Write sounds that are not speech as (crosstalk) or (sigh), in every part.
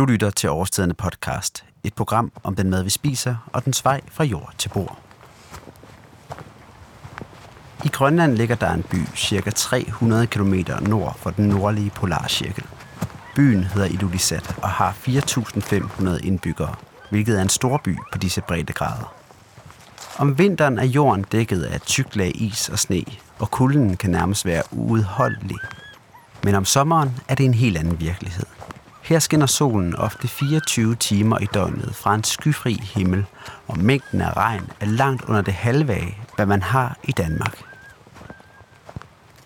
Du lytter til Årstiderne podcast, et program om den mad, vi spiser, og den vej fra jord til bord. I Grønland ligger der en by cirka 300 km nord for den nordlige polarcirkel. Byen hedder Ilulissat og har 4.500 indbyggere, hvilket er en stor by på disse breddegrader. Om vinteren er jorden dækket af tyk lag is og sne, og kulden kan nærmest være uudholdelig. Men om sommeren er det en helt anden virkelighed. Her skinner solen ofte 24 timer i døgnet fra en skyfri himmel, og mængden af regn er langt under det halve af, hvad man har i Danmark.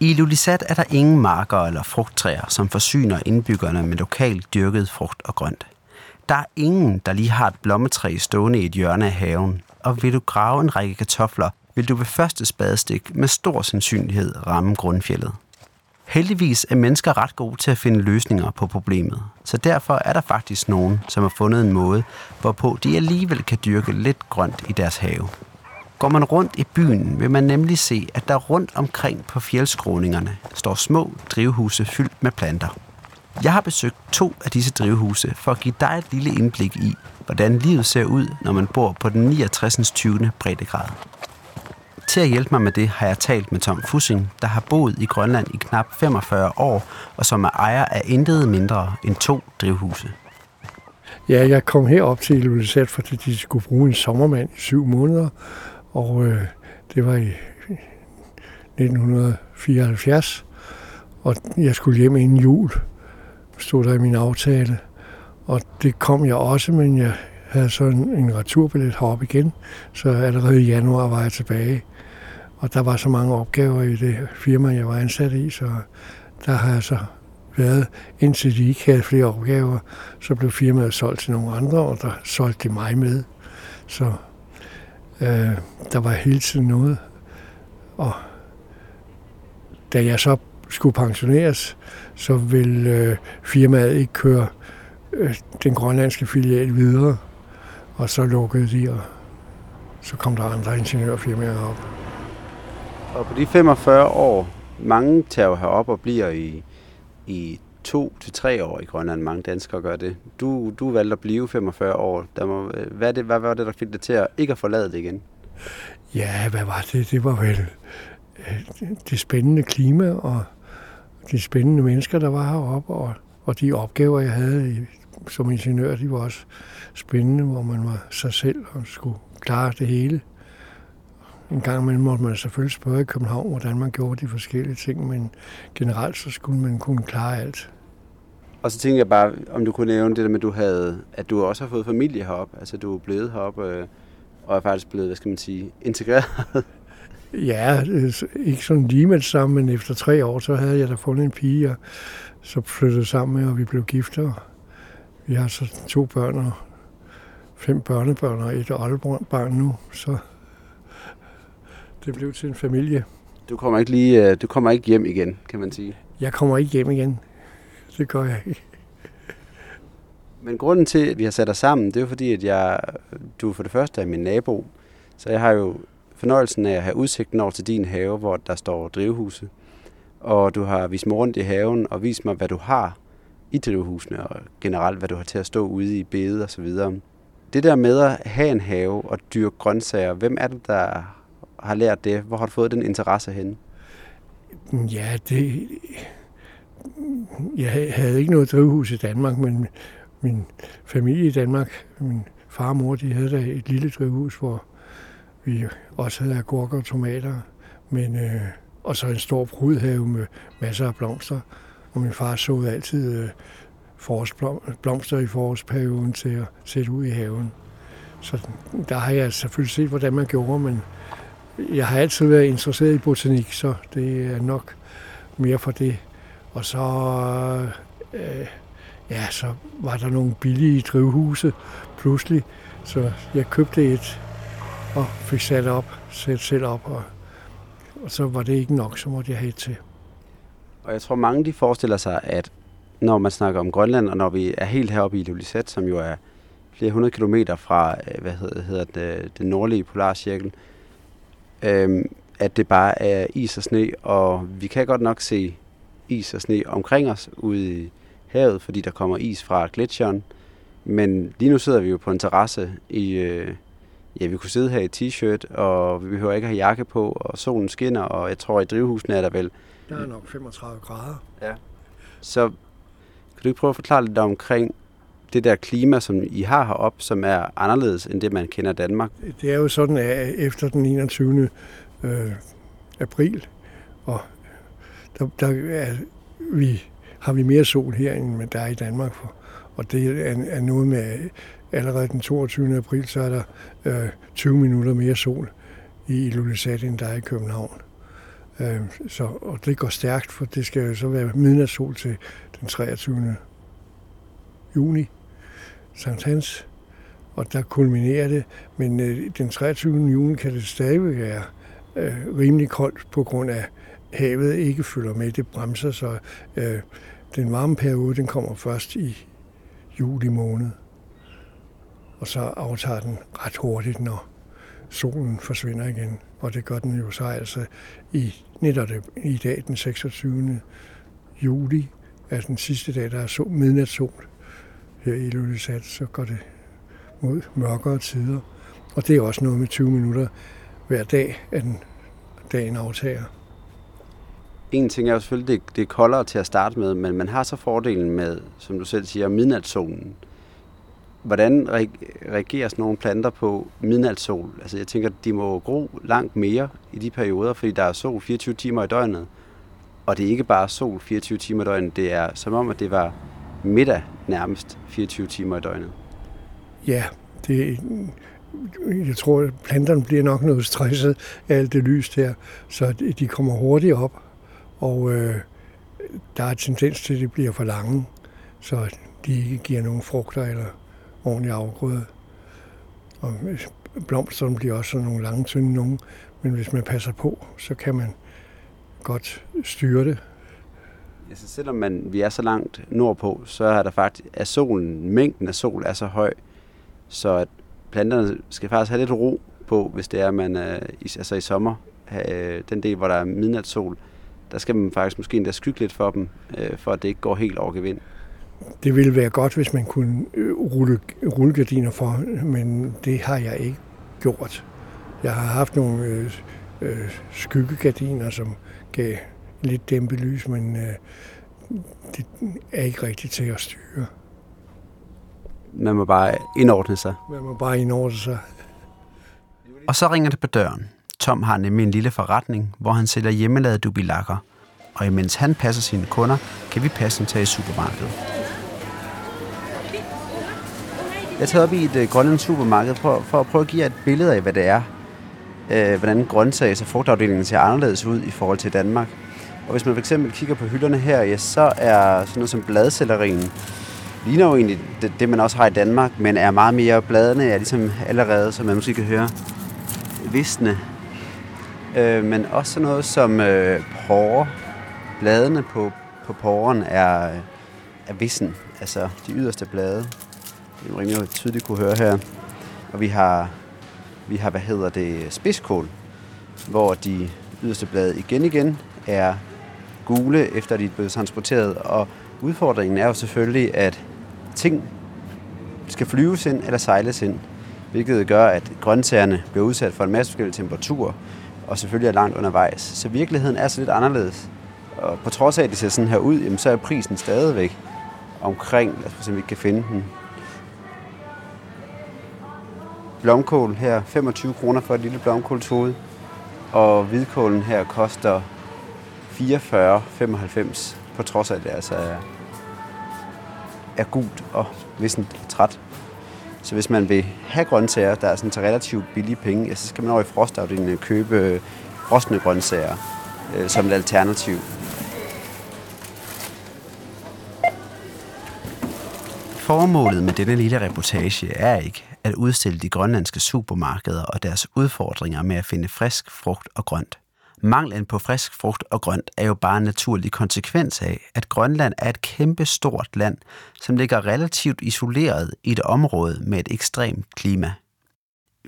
I Lulisat er der ingen marker eller frugttræer, som forsyner indbyggerne med lokalt dyrket frugt og grønt. Der er ingen, der lige har et blommetræ stående i et hjørne af haven, og vil du grave en række kartofler, vil du ved første spadestik med stor sandsynlighed ramme grundfjellet. Heldigvis er mennesker ret gode til at finde løsninger på problemet, så derfor er der faktisk nogen, som har fundet en måde, hvorpå de alligevel kan dyrke lidt grønt i deres have. Går man rundt i byen, vil man nemlig se, at der rundt omkring på fjeldskråningerne står små drivhuse fyldt med planter. Jeg har besøgt to af disse drivhuse for at give dig et lille indblik i, hvordan livet ser ud, når man bor på den 69. 20. breddegrad. Til at hjælpe mig med det har jeg talt med Tom Fussing, der har boet i Grønland i knap 45 år, og som er ejer af intet mindre end to drivhuse. Ja, jeg kom herop til Ilulissat, fordi de skulle bruge en sommermand i syv måneder, og øh, det var i 1974, og jeg skulle hjem inden jul, stod der i min aftale. Og det kom jeg også, men jeg havde så en, en returbillet herop igen, så allerede i januar var jeg tilbage. Og der var så mange opgaver i det firma, jeg var ansat i, så der har jeg så været, indtil de ikke havde flere opgaver, så blev firmaet solgt til nogle andre, og der solgte de mig med. Så øh, der var hele tiden noget. Og da jeg så skulle pensioneres, så ville øh, firmaet ikke køre øh, den grønlandske filial videre. Og så lukkede de, og så kom der andre ingeniørfirmaer op. Og på de 45 år, mange tager herop og bliver i, i to til tre år i Grønland. Mange danskere gør det. Du, du valgte at blive 45 år. Der må, hvad, det, hvad var det, der fik dig til at ikke at forlade det igen? Ja, hvad var det? Det var vel øh, det spændende klima og de spændende mennesker, der var heroppe, og, og de opgaver, jeg havde som ingeniør, de var også spændende, hvor man var sig selv og skulle klare det hele. En gang imellem måtte man selvfølgelig spørge i København, hvordan man gjorde de forskellige ting, men generelt så skulle man kunne klare alt. Og så tænker jeg bare, om du kunne nævne det der med, at du, havde, at du også har fået familie herop, altså du er blevet herop øh, og er faktisk blevet, hvad skal man sige, integreret. (laughs) Ja, ikke sådan lige med det samme, men efter tre år, så havde jeg da fundet en pige, og så flyttede sammen med, og vi blev gift. Og vi har så to børn og fem børnebørn og et oldebarn nu, så det blev til en familie. Du kommer ikke lige, øh, du kommer ikke hjem igen, kan man sige. Jeg kommer ikke hjem igen. Det gør jeg ikke. Men grunden til, at vi har sat os sammen, det er jo fordi, at jeg, du for det første er min nabo. Så jeg har jo fornøjelsen af at have udsigten over til din have, hvor der står drivhuse. Og du har vist mig rundt i haven og vist mig, hvad du har i drivhusene, og generelt, hvad du har til at stå ude i bede og så videre. Det der med at have en have og dyrke grøntsager, hvem er det, der har lært det? Hvor har du fået den interesse hen? Ja, det... Jeg havde ikke noget drivhus i Danmark, men min familie i Danmark, min far og mor, de havde da et lille drivhus, hvor vi også havde agurker og tomater, men, øh, og så en stor brudhave med masser af blomster. Og min far så altid øh, forårsblomster i forårsperioden til at sætte ud i haven. Så der har jeg selvfølgelig set, hvordan man gjorde, men jeg har altid været interesseret i botanik, så det er nok mere for det. Og så, øh, ja, så var der nogle billige drivhuse pludselig, så jeg købte et og fik sat op, sat selv op, og, og så var det ikke nok, så måtte jeg have til. Og jeg tror, mange de forestiller sig, at når man snakker om Grønland, og når vi er helt heroppe i Lulisat, som jo er flere hundrede kilometer fra, øh, hvad hedder, hedder det, den nordlige polarcirkel, øhm, at det bare er is og sne, og vi kan godt nok se is og sne omkring os ude i havet, fordi der kommer is fra gletsjeren. Men lige nu sidder vi jo på en terrasse i, øh, ja, vi kunne sidde her i t-shirt, og vi behøver ikke have jakke på, og solen skinner, og jeg tror, i drivhusene er der vel... Der er nok 35 grader. Ja. Så kan du ikke prøve at forklare lidt omkring det der klima, som I har heroppe, som er anderledes end det, man kender Danmark? Det er jo sådan, at efter den 21. Øh, april, og der, der er vi, har vi mere sol her, end der er i Danmark. For, og det er, er noget med, allerede den 22. april, så er der øh, 20 minutter mere sol i Ilulissat, end der er i København. Øh, så, og det går stærkt, for det skal jo så være midnatssol til den 23. juni, Sankt Hans, og der kulminerer det. Men øh, den 23. juni kan det stadig være øh, rimelig koldt på grund af havet ikke følger med. Det bremser, så øh, den varme periode den kommer først i juli måned. Og så aftager den ret hurtigt, når solen forsvinder igen. Og det gør den jo så altså i, netop i dag, den 26. juli, er den sidste dag, der er sol, midnatssol her i Lullisat, så går det mod mørkere tider. Og det er også noget med 20 minutter hver dag, at den dagen aftager. En ting er jo selvfølgelig, det, det er koldere til at starte med, men man har så fordelen med, som du selv siger, midnatssolen. Hvordan reagerer sådan nogle planter på midnatssol? Altså jeg tænker, de må gro langt mere i de perioder, fordi der er sol 24 timer i døgnet. Og det er ikke bare sol 24 timer i døgnet, det er som om, at det var middag nærmest 24 timer i døgnet. Ja, det, jeg tror, at planterne bliver nok noget stresset af alt det lys der, så de kommer hurtigt op, og øh, der er tendens til, at de bliver for lange, så de ikke giver nogen frugter eller ordentlig afgrøde. Og blomsterne bliver også sådan nogle lange, tynde nogen, men hvis man passer på, så kan man godt styre det. Altså, selvom man, vi er så langt nordpå, så er der faktisk, at solen, mængden af sol er så høj, så at planterne skal faktisk have lidt ro på, hvis det er, at man øh, altså i sommer, øh, den del, hvor der er midnatssol, der skal man faktisk måske endda skygge lidt for dem, øh, for at det ikke går helt over gevind. Det ville være godt, hvis man kunne øh, rulle rullegardiner for, men det har jeg ikke gjort. Jeg har haft nogle øh, øh, skyggegardiner, som gav lidt dæmpet lys, men øh, det er ikke rigtigt til at styre. Man må bare indordne sig. Man må bare indordne sig. Og så ringer det på døren. Tom har nemlig en lille forretning, hvor han sælger hjemmelavede dubilakker. Og imens han passer sine kunder, kan vi passe dem til i supermarkedet. Jeg tager op i et øh, grønlands supermarked for, for at prøve at give jer et billede af, hvad det er. Øh, hvordan grøntsags- og frugtafdelingen ser anderledes ud i forhold til Danmark. Og hvis man fx kigger på hylderne her, ja, så er sådan noget som bladcellerien ligner jo egentlig det, det, man også har i Danmark, men er meget mere bladene, er ligesom allerede, som man måske kan høre, visne. Øh, men også sådan noget som øh, porre. Bladene på, på porren er, er vissen, altså de yderste blade. Det er rimelig tydeligt kunne høre her. Og vi har, vi har, hvad hedder det, spidskål, hvor de yderste blade igen igen er gule, efter de er blevet transporteret. Og udfordringen er jo selvfølgelig, at ting skal flyves ind eller sejles ind, hvilket gør, at grøntsagerne bliver udsat for en masse forskellige temperaturer, og selvfølgelig er langt undervejs. Så virkeligheden er så lidt anderledes. Og på trods af, at det ser sådan her ud, jamen, så er prisen stadigvæk omkring, lad os se, om vi kan finde den. Blomkål her, 25 kroner for et lille blomkålshoved. Og hvidkålen her koster 44,95, på trods af, at det altså er, er gult og vissent træt. Så hvis man vil have grøntsager, der er sådan til relativt billige penge, ja, så skal man over i frostafdelingen købe øh, frosne grøntsager øh, som et alternativ. Formålet med denne lille reportage er ikke at udstille de grønlandske supermarkeder og deres udfordringer med at finde frisk frugt og grønt. Manglen på frisk frugt og grønt er jo bare en naturlig konsekvens af, at Grønland er et kæmpe stort land, som ligger relativt isoleret i et område med et ekstremt klima.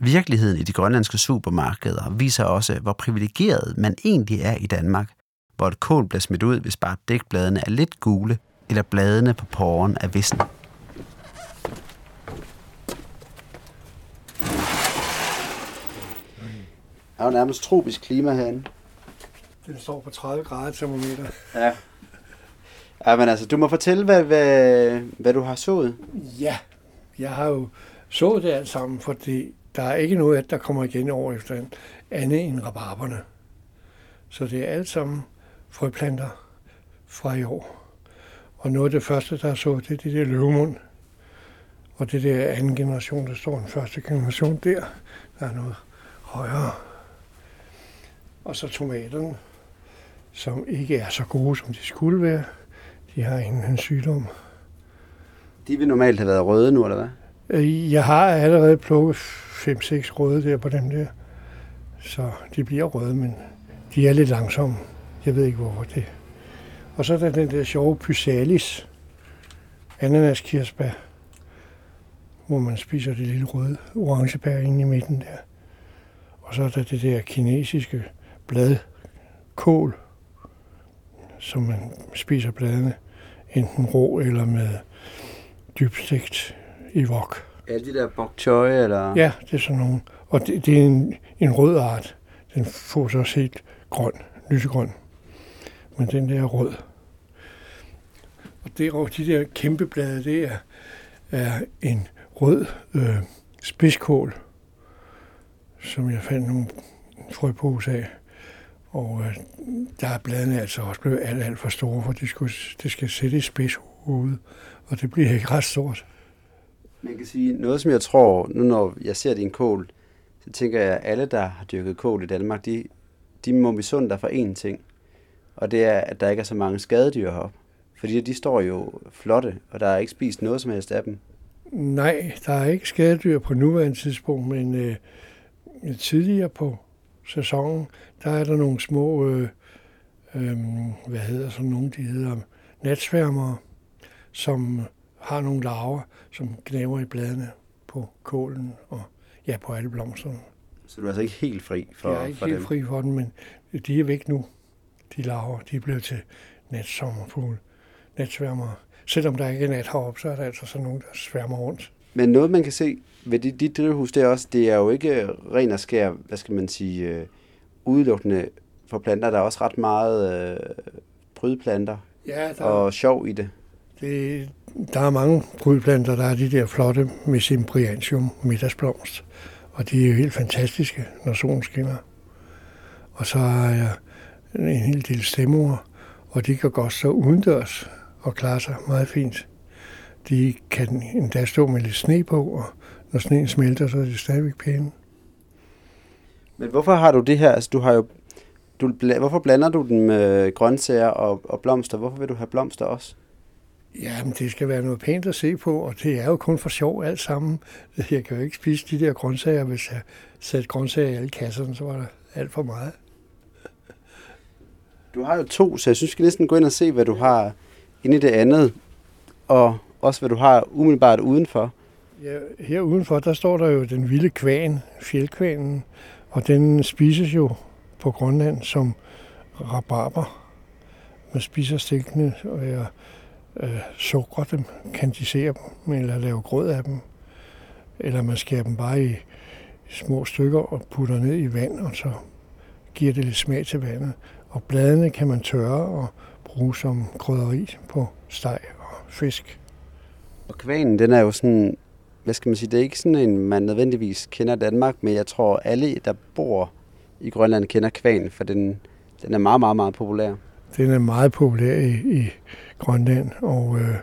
Virkeligheden i de grønlandske supermarkeder viser også, hvor privilegeret man egentlig er i Danmark, hvor et kål bliver smidt ud, hvis bare dækbladene er lidt gule, eller bladene på porren er visne. Der er jo nærmest tropisk klima herinde. Den står på 30 grader termometer. Ja. Ja, men altså, du må fortælle, hvad, hvad, hvad du har sået. Ja, jeg har jo sået det alt sammen, fordi der er ikke noget, at der kommer igen over efter andet end rabarberne. Så det er alt sammen frøplanter fra i år. Og noget af det første, der er sået, det er det der løvemund. Og det der anden generation, der står den første generation der, der er noget højere. Og så tomaterne, som ikke er så gode, som de skulle være. De har ingen en sygdom. De vil normalt have været røde nu, eller hvad? Øh, Jeg har allerede plukket 5-6 røde der på dem der. Så de bliver røde, men de er lidt langsomme. Jeg ved ikke, hvorfor det. Og så er der den der sjove Pysalis, ananaskirsbær, hvor man spiser det lille røde orangebær inde i midten der. Og så er der det der kinesiske bladkål, som man spiser bladene enten rå eller med dybstegt i wok. Ja, de der bok choy, eller... Ja, det er sådan nogle. Og det, det er en, en rød art. Den får så også helt grøn, lysegrøn. Men den der er rød. Og det, og de der kæmpe blade, det er, er en rød øh, spidskål, som jeg fandt nogle frøpose af. Og øh, der er bladene altså også blevet alt, alt for store, for de skulle, det skal sætte i spidshovedet, og det bliver ikke ret stort. Man kan sige, noget som jeg tror, nu når jeg ser din kål, så tænker jeg, at alle, der har dyrket kål i Danmark, de, de må misunde dig for én ting. Og det er, at der ikke er så mange skadedyr heroppe. Fordi de står jo flotte, og der er ikke spist noget som helst af dem. Nej, der er ikke skadedyr på nuværende tidspunkt, men øh, tidligere på sæsonen, der er der nogle små, øh, øh, hvad hedder sådan nogle, de hedder natsværmere, som har nogle larver, som gnaver i bladene på kålen og ja, på alle blomsterne. Så du er altså ikke helt fri for, jeg er ikke for helt dem. fri for den, men de er væk nu, de larver. De er blevet til natsommerfugle, natsværmere. Selvom der ikke er nat heroppe, så er der altså sådan nogle, der sværmer rundt. Men noget, man kan se ved dit, dit drivhus, det er også, det er jo ikke ren og skær, hvad skal man sige, øh, udelukkende for planter. Der er også ret meget øh, prydplanter Ja, der, og sjov i det. Det, der er mange prydplanter, der er de der flotte Mesembriantium middagsblomst. Og de er jo helt fantastiske, når solen skinner. Og så har jeg en hel del stemmer, og de kan godt stå udendørs og klare sig meget fint. De kan endda stå med lidt sne på, og når sneen smelter, så er de stadigvæk pæne. Men hvorfor har du det her? Altså, du har jo, du, hvorfor blander du dem med grøntsager og, og blomster? Hvorfor vil du have blomster også? Ja, men det skal være noget pænt at se på, og det er jo kun for sjov alt sammen. (laughs) Jeg kan jo ikke spise de der grøntsager, hvis jeg satte grøntsager i alle kasserne, så var der alt for meget. Du har jo to, så jeg synes, vi skal næsten gå ind og se, hvad du har inde i det andet, og også hvad du har umiddelbart udenfor. Ja, her udenfor, der står der jo den vilde kvæn, fjeldkvænen, og den spises jo på Grønland som rabarber. Man spiser stikkene, og jeg øh, sukrer dem, kandiserer dem, eller laver grød af dem. Eller man skærer dem bare i små stykker og putter ned i vand, og så giver det lidt smag til vandet. Og bladene kan man tørre og bruge som krydderi på steg og fisk. Og kvanen, den er jo sådan, hvad skal man sige, det er ikke sådan en, man nødvendigvis kender Danmark, men jeg tror, alle, der bor i Grønland, kender kvanen, for den, den er meget, meget, meget populær. Den er meget populær i, i Grønland, og øh,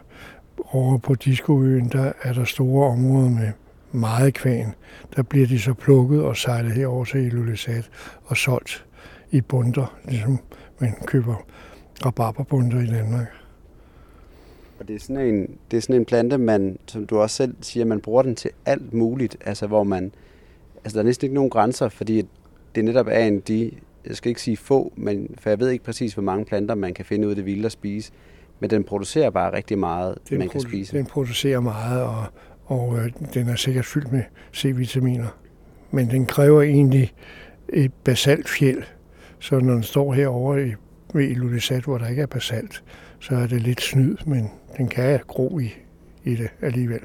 over på Diskoøen, der er der store områder med meget kvæn. Der bliver de så plukket og sejlet herover til Ilulissat og solgt i bunder, ligesom man køber rabarberbunter i Danmark. Og det er sådan en, det er sådan en plante, man, som du også selv siger, man bruger den til alt muligt. Altså, hvor man, altså, der er næsten ikke nogen grænser, fordi det netop er en de, jeg skal ikke sige få, men for jeg ved ikke præcis, hvor mange planter man kan finde ud af det vilde at spise. Men den producerer bare rigtig meget, Den, man kan spise. den producerer meget, og, og øh, den er sikkert fyldt med C-vitaminer. Men den kræver egentlig et basaltfjeld, så når den står herovre i, ved Ilulissat, hvor der ikke er basalt, så er det lidt snyd, men den kan gro i, i det alligevel.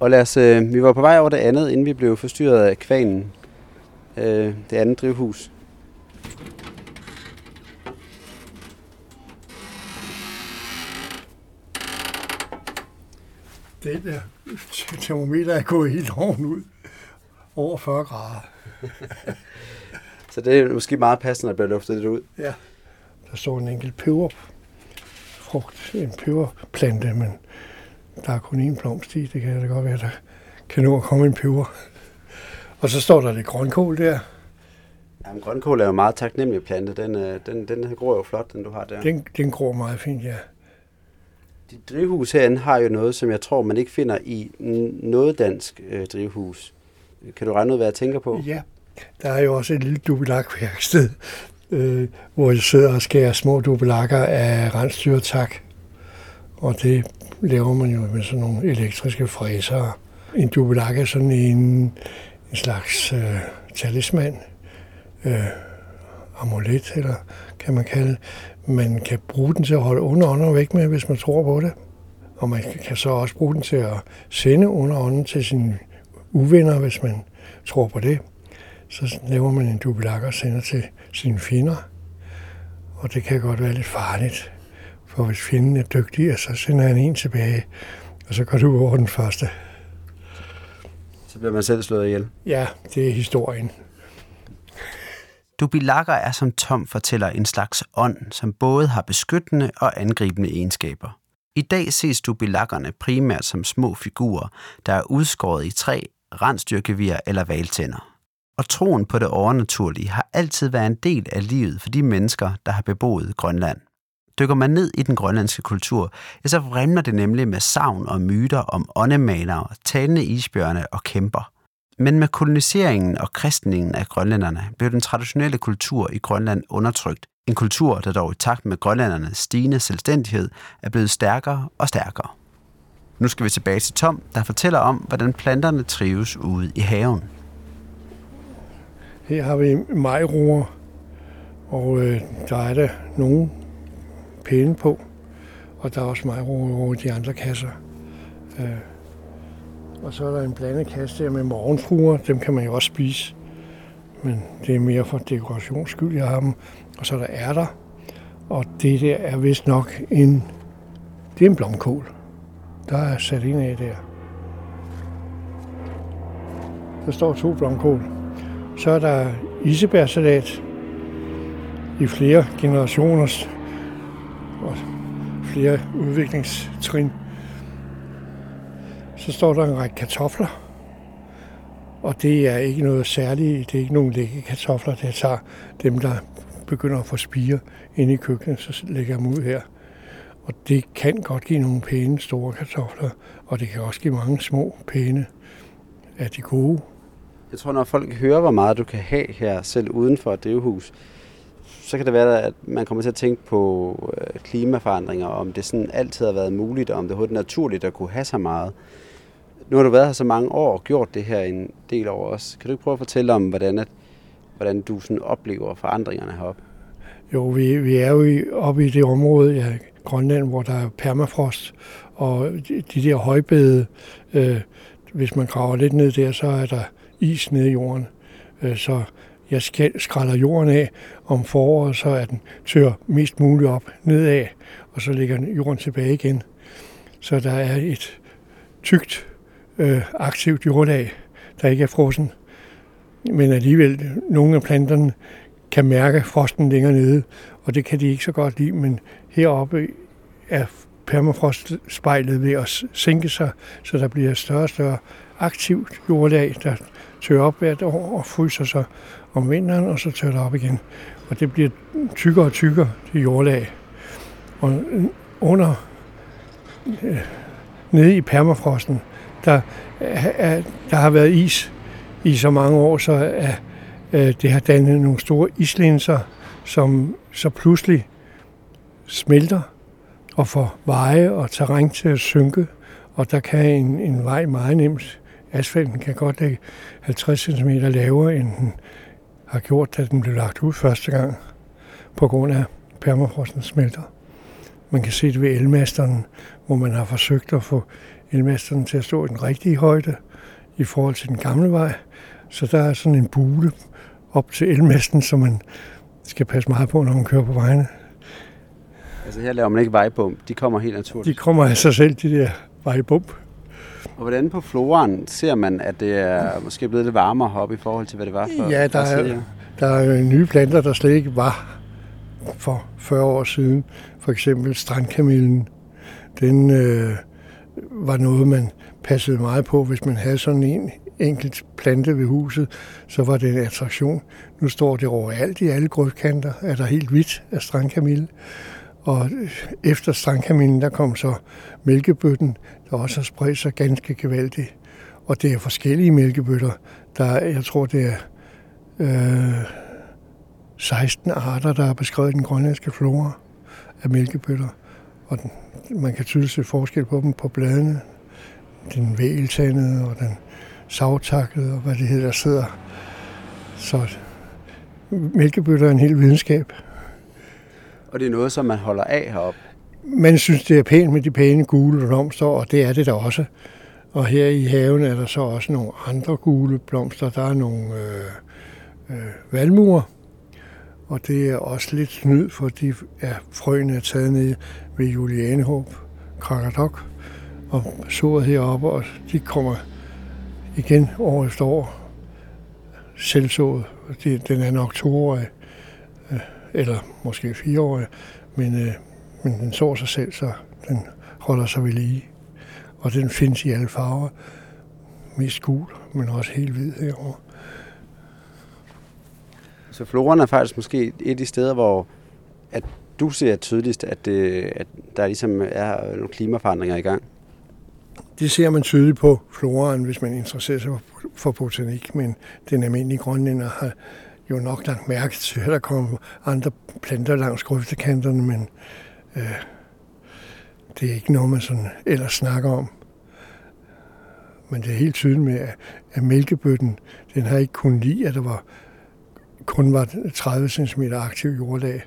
Og lad os, øh, vi var på vej over det andet, inden vi blev forstyrret af kvanen. øh, det andet drivhus. Det der termometer er gået helt oven ud. Over 40 grader. (laughs) Så det er måske meget passende, at der bliver luftet lidt ud. Ja. Der står en enkelt peberfrugt, en peberplante, men der er kun én blomst i. Det kan da godt være, der kan nå at komme en peber. Og så står der lidt grønkål der. Jamen, grønkål er jo en meget taknemmelig plante. Den, øh, den, den gror jo flot, den du har der. Den, den gror meget fint, ja. Dit drivhus herinde har jo noget, som jeg tror, man ikke finder i noget dansk øh, drivhus. Kan du regne ud, hvad jeg tænker på? Ja, der er jo også et lille dubelakværksted, øh, hvor jeg sidder og skærer små dubelakker af rensdyrtak. Og det laver man jo med sådan nogle elektriske fræser. En dubelak er sådan en, en slags øh, talisman, øh, amulet, eller kan man kalde Man kan bruge den til at holde underånder væk med, hvis man tror på det. Og man kan så også bruge den til at sende underånden til sine uvenner, hvis man tror på det. Så laver man en dubelak og sender til sine fjender. Og det kan godt være lidt farligt. For hvis fjenden er dygtig, så sender han en tilbage, og så går du over den første. Så bliver man selv slået ihjel? Ja, det er historien. Dubilakker er som Tom fortæller en slags ånd, som både har beskyttende og angribende egenskaber. I dag ses dubilakkerne primært som små figurer, der er udskåret i træ, rensdyrgevir eller valtænder. Og troen på det overnaturlige har altid været en del af livet for de mennesker, der har beboet Grønland. Dykker man ned i den grønlandske kultur, ja, så vrimler det nemlig med savn og myter om åndemalere, talende isbjørne og kæmper. Men med koloniseringen og kristningen af grønlænderne blev den traditionelle kultur i Grønland undertrykt. En kultur, der dog i takt med grønlændernes stigende selvstændighed er blevet stærkere og stærkere. Nu skal vi tilbage til Tom, der fortæller om, hvordan planterne trives ude i haven. Her har vi majroer, og øh, der er der nogle pæne på, og der er også majroer over de andre kasser. Øh, og så er der en blandet kasse der med morgenfruer, dem kan man jo også spise, men det er mere for dekorationsskyld, jeg har dem. Og så er der ærter, og det der er vist nok en, det er en blomkål. Der er sat ind af der. Der står to blomkål. Så er der isebærsalat i flere generationers og flere udviklingstrin. Så står der en række kartofler, og det er ikke noget særligt, det er ikke nogen lægge kartofler, det tager dem, der begynder at få spire ind i køkkenet, så lægger jeg dem ud her. Og det kan godt give nogle pæne store kartofler, og det kan også give mange små, pæne af de gode. Jeg tror, når folk hører, hvor meget du kan have her, selv uden for et drivhus, så kan det være, at man kommer til at tænke på øh, klimaforandringer, om det sådan altid har været muligt, og om det overhovedet er naturligt at kunne have så meget. Nu har du været her så mange år og gjort det her en del over os. Kan du ikke prøve at fortælle om, hvordan, at, hvordan du sådan oplever forandringerne heroppe? Jo, vi, vi er jo oppe i det område, ja, Grønland, hvor der er permafrost, og de, de der højbede, øh, hvis man graver lidt ned der, så er der is nede i jorden. Øh, så jeg skræller jorden af om foråret, så er den tør mest muligt op nedad, og så ligger jorden tilbage igen. Så der er et tykt, øh, aktivt jordlag, der ikke er frossen. Men alligevel, nogle af planterne kan mærke frosten længere nede, og det kan de ikke så godt lide, men heroppe er permafrostspejlet ved at sænke sig, så der bliver større og større aktivt jordlag, der tør op hvert år og fryser sig om vinteren, og så tør det op igen. Og det bliver tykkere og tykkere, det jordlag. Og under, øh, nede i permafrosten, der, er, der har været is i så mange år, så er, øh, det har dannet nogle store islinser, som så pludselig smelter og får veje og terræn til at synke. Og der kan en, en vej meget nemt, asfalten kan godt ligge 50 cm lavere, end den har gjort, da den blev lagt ud første gang, på grund af permafrosten smelter. Man kan se det ved elmasteren, hvor man har forsøgt at få elmasteren til at stå i den rigtige højde i forhold til den gamle vej. Så der er sådan en bule op til elmesten, så man skal passe meget på, når man kører på vejene. Altså her laver man ikke vejbump, de kommer helt naturligt? De kommer af sig selv, de der vejbump. Og hvordan på floren ser man, at det er måske blevet lidt varmere heroppe i forhold til, hvad det var for Ja, der er, der er nye planter, der slet ikke var for 40 år siden. For eksempel strandkamillen. Den øh, var noget, man passede meget på. Hvis man havde sådan en enkelt plante ved huset, så var det en attraktion. Nu står det overalt i alle grøftkanter, er der helt hvidt af strandkamille. Og efter strandkaminen, der kom så mælkebøtten, der også har spredt sig ganske gevaldigt. Og det er forskellige mælkebøtter. Der er, jeg tror, det er øh, 16 arter, der er beskrevet i den grønlandske flora af mælkebøtter. Og den, man kan tydeligt se forskel på dem på bladene. Den væltandede og den savtakkede og hvad det hedder, der sidder. Så mælkebøtter er en hel videnskab. Og det er noget, som man holder af heroppe? Man synes, det er pænt med de pæne gule blomster, og det er det da også. Og her i haven er der så også nogle andre gule blomster. Der er nogle øh, øh, valmuer, og det er også lidt snyd, for de er frøene er taget ned ved Julianehåb, Krakadok, og såret heroppe, og de kommer igen år efter år selvsået. Den er nok toårig, øh, eller måske fireårig, men, øh, men den sår sig selv, så den holder sig ved lige. Og den findes i alle farver. Mest gul, men også helt hvid herovre. Så floren er faktisk måske et af de steder, hvor at du ser tydeligst, at, det, at der ligesom er nogle klimaforandringer i gang? Det ser man tydeligt på floraen, hvis man interesserer sig for botanik, men den almindelige grønlænder har jo nok lagt mærke til, at der kommer andre planter langs grøftekanterne, men øh, det er ikke noget, man sådan ellers snakker om. Men det er helt tydeligt med, at mælkebøtten, den har ikke kun lide, at der var, kun var 30 cm aktiv jordlag.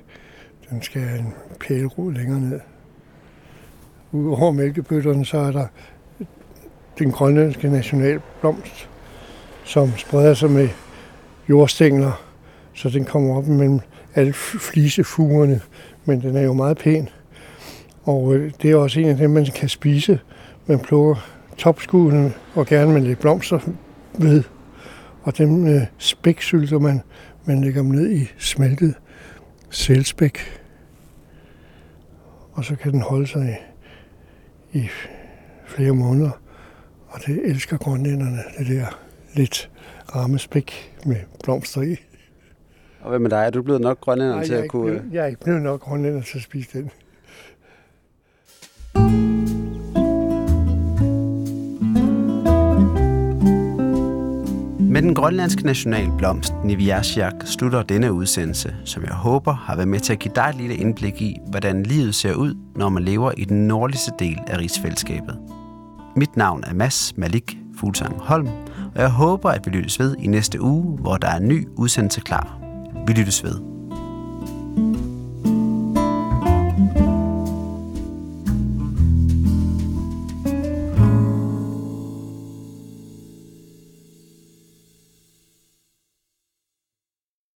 Den skal en pælerod længere ned. Udover mælkebøtterne, så er der den grønlandske nationalblomst, som spreder sig med jordstængler, så den kommer op mellem alle flisefugerne, men den er jo meget pæn. Og øh, det er også en af dem, man kan spise. Man plukker topskuddene og gerne med lidt blomster ved. Og dem øh, spæksylter man. Man lægger dem ned i smeltet selvspæk. Og så kan den holde sig i, i flere måneder. Og det elsker grønlænderne, det der lidt rammespæk med blomster i. Og hvad med dig? Er du blevet nok grønlænder til at kunne... Blevet, jeg er ikke blevet nok grønlænder til at spise den. Med den grønlandske nationalblomst Niviasjak slutter denne udsendelse, som jeg håber har været med til at give dig et lille indblik i, hvordan livet ser ud, når man lever i den nordligste del af rigsfællesskabet. Mit navn er Mads Malik Fuglsang Holm, og jeg håber, at vi lyttes ved i næste uge, hvor der er en ny udsendelse klar. Vi lyttes ved.